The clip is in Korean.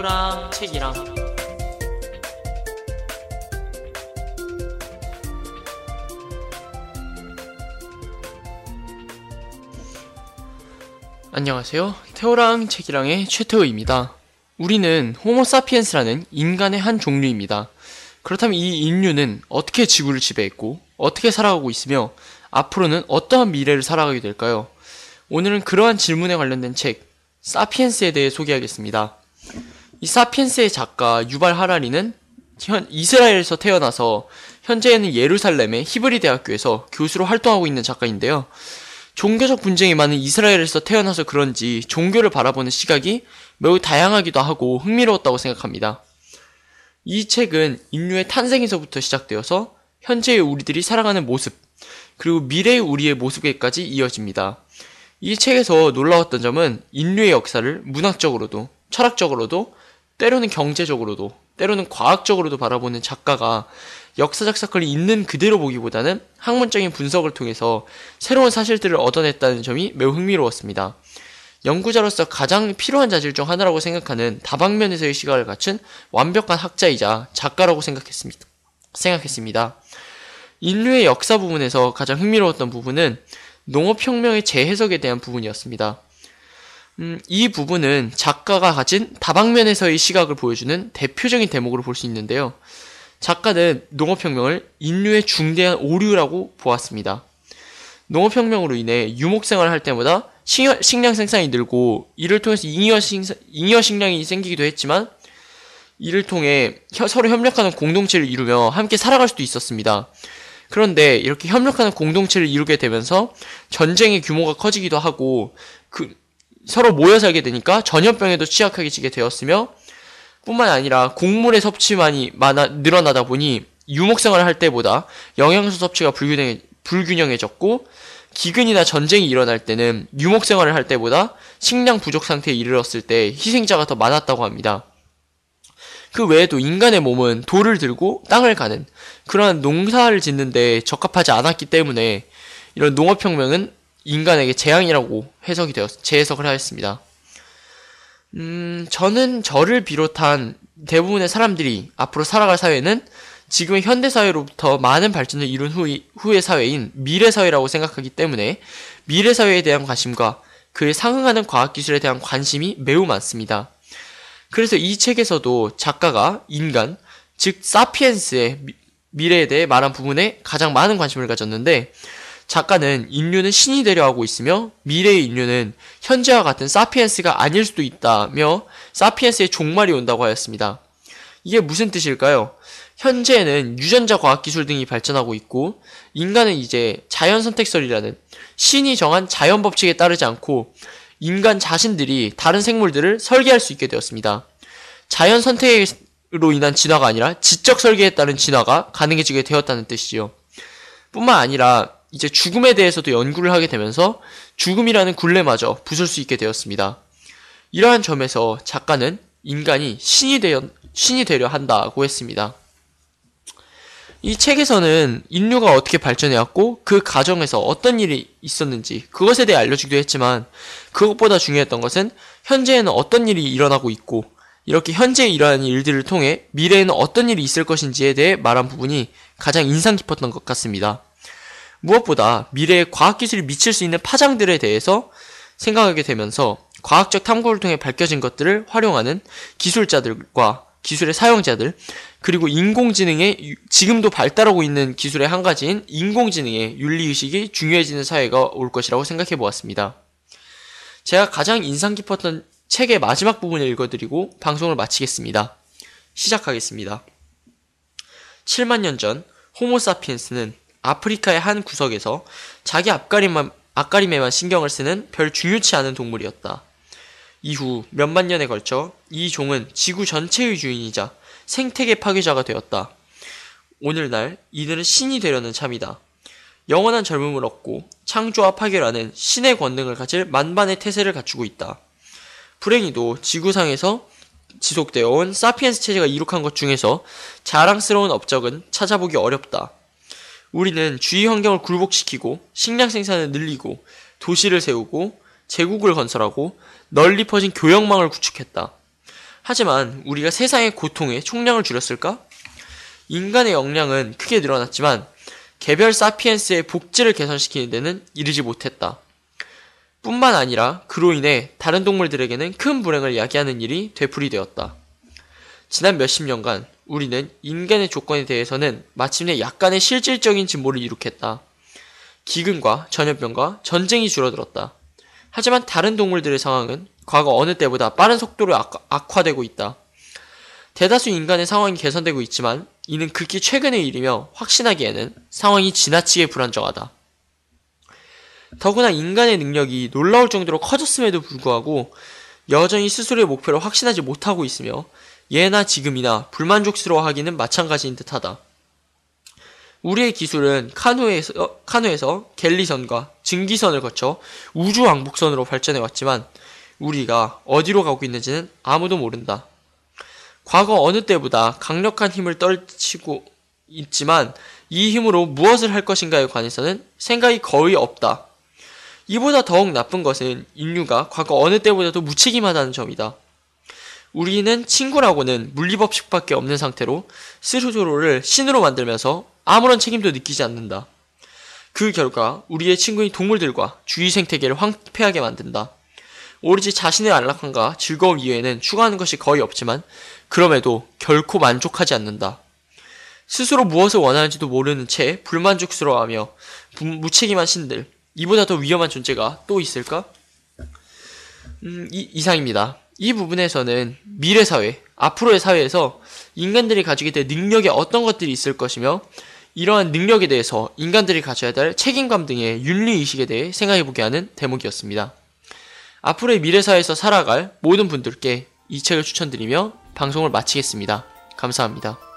태우랑 책이랑 안녕하세요. 태호랑 책이랑의 최태호입니다. 우리는 호모사피엔스라는 인간의 한 종류입니다. 그렇다면 이 인류는 어떻게 지구를 지배했고 어떻게 살아가고 있으며 앞으로는 어떠한 미래를 살아가게 될까요? 오늘은 그러한 질문에 관련된 책 사피엔스에 대해 소개하겠습니다. 이 사피엔스의 작가 유발 하라리는 현 이스라엘에서 태어나서 현재는 예루살렘의 히브리 대학교에서 교수로 활동하고 있는 작가인데요. 종교적 분쟁이 많은 이스라엘에서 태어나서 그런지 종교를 바라보는 시각이 매우 다양하기도 하고 흥미로웠다고 생각합니다. 이 책은 인류의 탄생에서부터 시작되어서 현재의 우리들이 살아가는 모습, 그리고 미래의 우리의 모습에까지 이어집니다. 이 책에서 놀라웠던 점은 인류의 역사를 문학적으로도, 철학적으로도, 때로는 경제적으로도, 때로는 과학적으로도 바라보는 작가가 역사적 사건을 있는 그대로 보기보다는 학문적인 분석을 통해서 새로운 사실들을 얻어냈다는 점이 매우 흥미로웠습니다. 연구자로서 가장 필요한 자질 중 하나라고 생각하는 다방면에서의 시각을 갖춘 완벽한 학자이자 작가라고 생각했습니다. 생각했습니다. 인류의 역사 부분에서 가장 흥미로웠던 부분은 농업혁명의 재해석에 대한 부분이었습니다. 음, 이 부분은 작가가 가진 다방면에서의 시각을 보여주는 대표적인 대목으로 볼 수 있는데요. 작가는 농업혁명을 인류의 중대한 오류라고 보았습니다. 농업혁명으로 인해 유목생활을 할 때마다 식량 생산이 늘고 이를 통해서 잉여, 식량이 생기기도 했지만 이를 통해 서로 협력하는 공동체를 이루며 함께 살아갈 수도 있었습니다. 그런데 이렇게 협력하는 공동체를 이루게 되면서 전쟁의 규모가 커지기도 하고 그 서로 모여 살게 되니까 전염병에도 취약하게 지게 되었으며 뿐만 아니라 곡물의 섭취만이 많아 늘어나다 보니 유목생활을 할 때보다 영양소 섭취가 불균형해, 불균형해졌고 기근이나 전쟁이 일어날 때는 유목생활을 할 때보다 식량 부족 상태에 이르렀을 때 희생자가 더 많았다고 합니다. 그 외에도 인간의 몸은 돌을 들고 땅을 가는 그러한 농사를 짓는데 적합하지 않았기 때문에 이런 농업혁명은 인간에게 재앙이라고 해석이 되었, 재해석을 하였습니다. 음, 저는 저를 비롯한 대부분의 사람들이 앞으로 살아갈 사회는 지금의 현대 사회로부터 많은 발전을 이룬 후, 후의 사회인 미래 사회라고 생각하기 때문에 미래 사회에 대한 관심과 그에 상응하는 과학 기술에 대한 관심이 매우 많습니다. 그래서 이 책에서도 작가가 인간, 즉 사피엔스의 미래에 대해 말한 부분에 가장 많은 관심을 가졌는데 작가는 인류는 신이 되려 하고 있으며 미래의 인류는 현재와 같은 사피엔스가 아닐 수도 있다며 사피엔스의 종말이 온다고 하였습니다. 이게 무슨 뜻일까요? 현재는 유전자 과학 기술 등이 발전하고 있고 인간은 이제 자연 선택설이라는 신이 정한 자연 법칙에 따르지 않고 인간 자신들이 다른 생물들을 설계할 수 있게 되었습니다. 자연 선택으로 인한 진화가 아니라 지적 설계에 따른 진화가 가능해지게 되었다는 뜻이지요. 뿐만 아니라 이제 죽음에 대해서도 연구를 하게 되면서 죽음이라는 굴레마저 부술 수 있게 되었습니다. 이러한 점에서 작가는 인간이 신이 되려, 신이 되려 한다고 했습니다. 이 책에서는 인류가 어떻게 발전해왔고 그 과정에서 어떤 일이 있었는지 그것에 대해 알려주기도 했지만 그것보다 중요했던 것은 현재에는 어떤 일이 일어나고 있고 이렇게 현재 일어나는 일들을 통해 미래에는 어떤 일이 있을 것인지에 대해 말한 부분이 가장 인상 깊었던 것 같습니다. 무엇보다 미래에 과학기술이 미칠 수 있는 파장들에 대해서 생각하게 되면서 과학적 탐구를 통해 밝혀진 것들을 활용하는 기술자들과 기술의 사용자들, 그리고 인공지능의 지금도 발달하고 있는 기술의 한 가지인 인공지능의 윤리의식이 중요해지는 사회가 올 것이라고 생각해 보았습니다. 제가 가장 인상 깊었던 책의 마지막 부분을 읽어드리고 방송을 마치겠습니다. 시작하겠습니다. 7만 년 전 호모사피엔스는 아프리카의 한 구석에서 자기 앞가림만, 앞가림에만 신경을 쓰는 별 중요치 않은 동물이었다. 이후 몇만 년에 걸쳐 이 종은 지구 전체의 주인이자 생태계 파괴자가 되었다. 오늘날 이들은 신이 되려는 참이다. 영원한 젊음을 얻고 창조와 파괴라는 신의 권능을 가질 만반의 태세를 갖추고 있다. 불행히도 지구상에서 지속되어 온 사피엔스 체제가 이룩한 것 중에서 자랑스러운 업적은 찾아보기 어렵다. 우리는 주위 환경을 굴복시키고 식량 생산을 늘리고 도시를 세우고 제국을 건설하고 널리 퍼진 교역망을 구축했다. 하지만 우리가 세상의 고통의 총량을 줄였을까? 인간의 역량은 크게 늘어났지만 개별 사피엔스의 복지를 개선시키는 데는 이르지 못했다. 뿐만 아니라 그로 인해 다른 동물들에게는 큰 불행을 야기하는 일이 되풀이되었다. 지난 몇십 년간 우리는 인간의 조건에 대해서는 마침내 약간의 실질적인 진보를 이룩했다. 기근과 전염병과 전쟁이 줄어들었다. 하지만 다른 동물들의 상황은 과거 어느 때보다 빠른 속도로 악, 악화 되고 있다. 대다수 인간의 상황이 개선되고 있지만 이는 극히 최근의 일이며 확신하기에는 상황이 지나치게 불안정하다. 더구나 인간의 능력이 놀라울 정도로 커졌음에도 불구하고 여전히 스스로의 목표를 확신하지 못하고 있으며 예나 지금이나 불만족스러워하기는 마찬가지인 듯하다. 우리의 기술은 카누에서, 카누에서 갤리선과 증기선을 거쳐 우주 왕복선으로 발전해 왔지만 우리가 어디로 가고 있는지는 아무도 모른다. 과거 어느 때보다 강력한 힘을 떨치고 있지만 이 힘으로 무엇을 할 것인가에 관해서는 생각이 거의 없다. 이보다 더욱 나쁜 것은 인류가 과거 어느 때보다도 무책임하다는 점이다. 우리는 친구라고는 물리법칙밖에 없는 상태로 스스로를 신으로 만들면서 아무런 책임도 느끼지 않는다. 그 결과 우리의 친구인 동물들과 주위 생태계를 황폐하게 만든다. 오로지 자신의 안락함과 즐거움 이외에는 추구하는 것이 거의 없지만 그럼에도 결코 만족하지 않는다. 스스로 무엇을 원하는지도 모르는 채 불만족스러워하며 무책임한 신들, 이보다 더 위험한 존재가 또 있을까? 음, 이, 이상입니다. 이 부분에서는 미래 사회, 앞으로의 사회에서 인간들이 가지게 될 능력에 어떤 것들이 있을 것이며 이러한 능력에 대해서 인간들이 가져야 될 책임감 등의 윤리의식에 대해 생각해보게 하는 대목이었습니다. 앞으로의 미래 사회에서 살아갈 모든 분들께 이 책을 추천드리며 방송을 마치겠습니다. 감사합니다.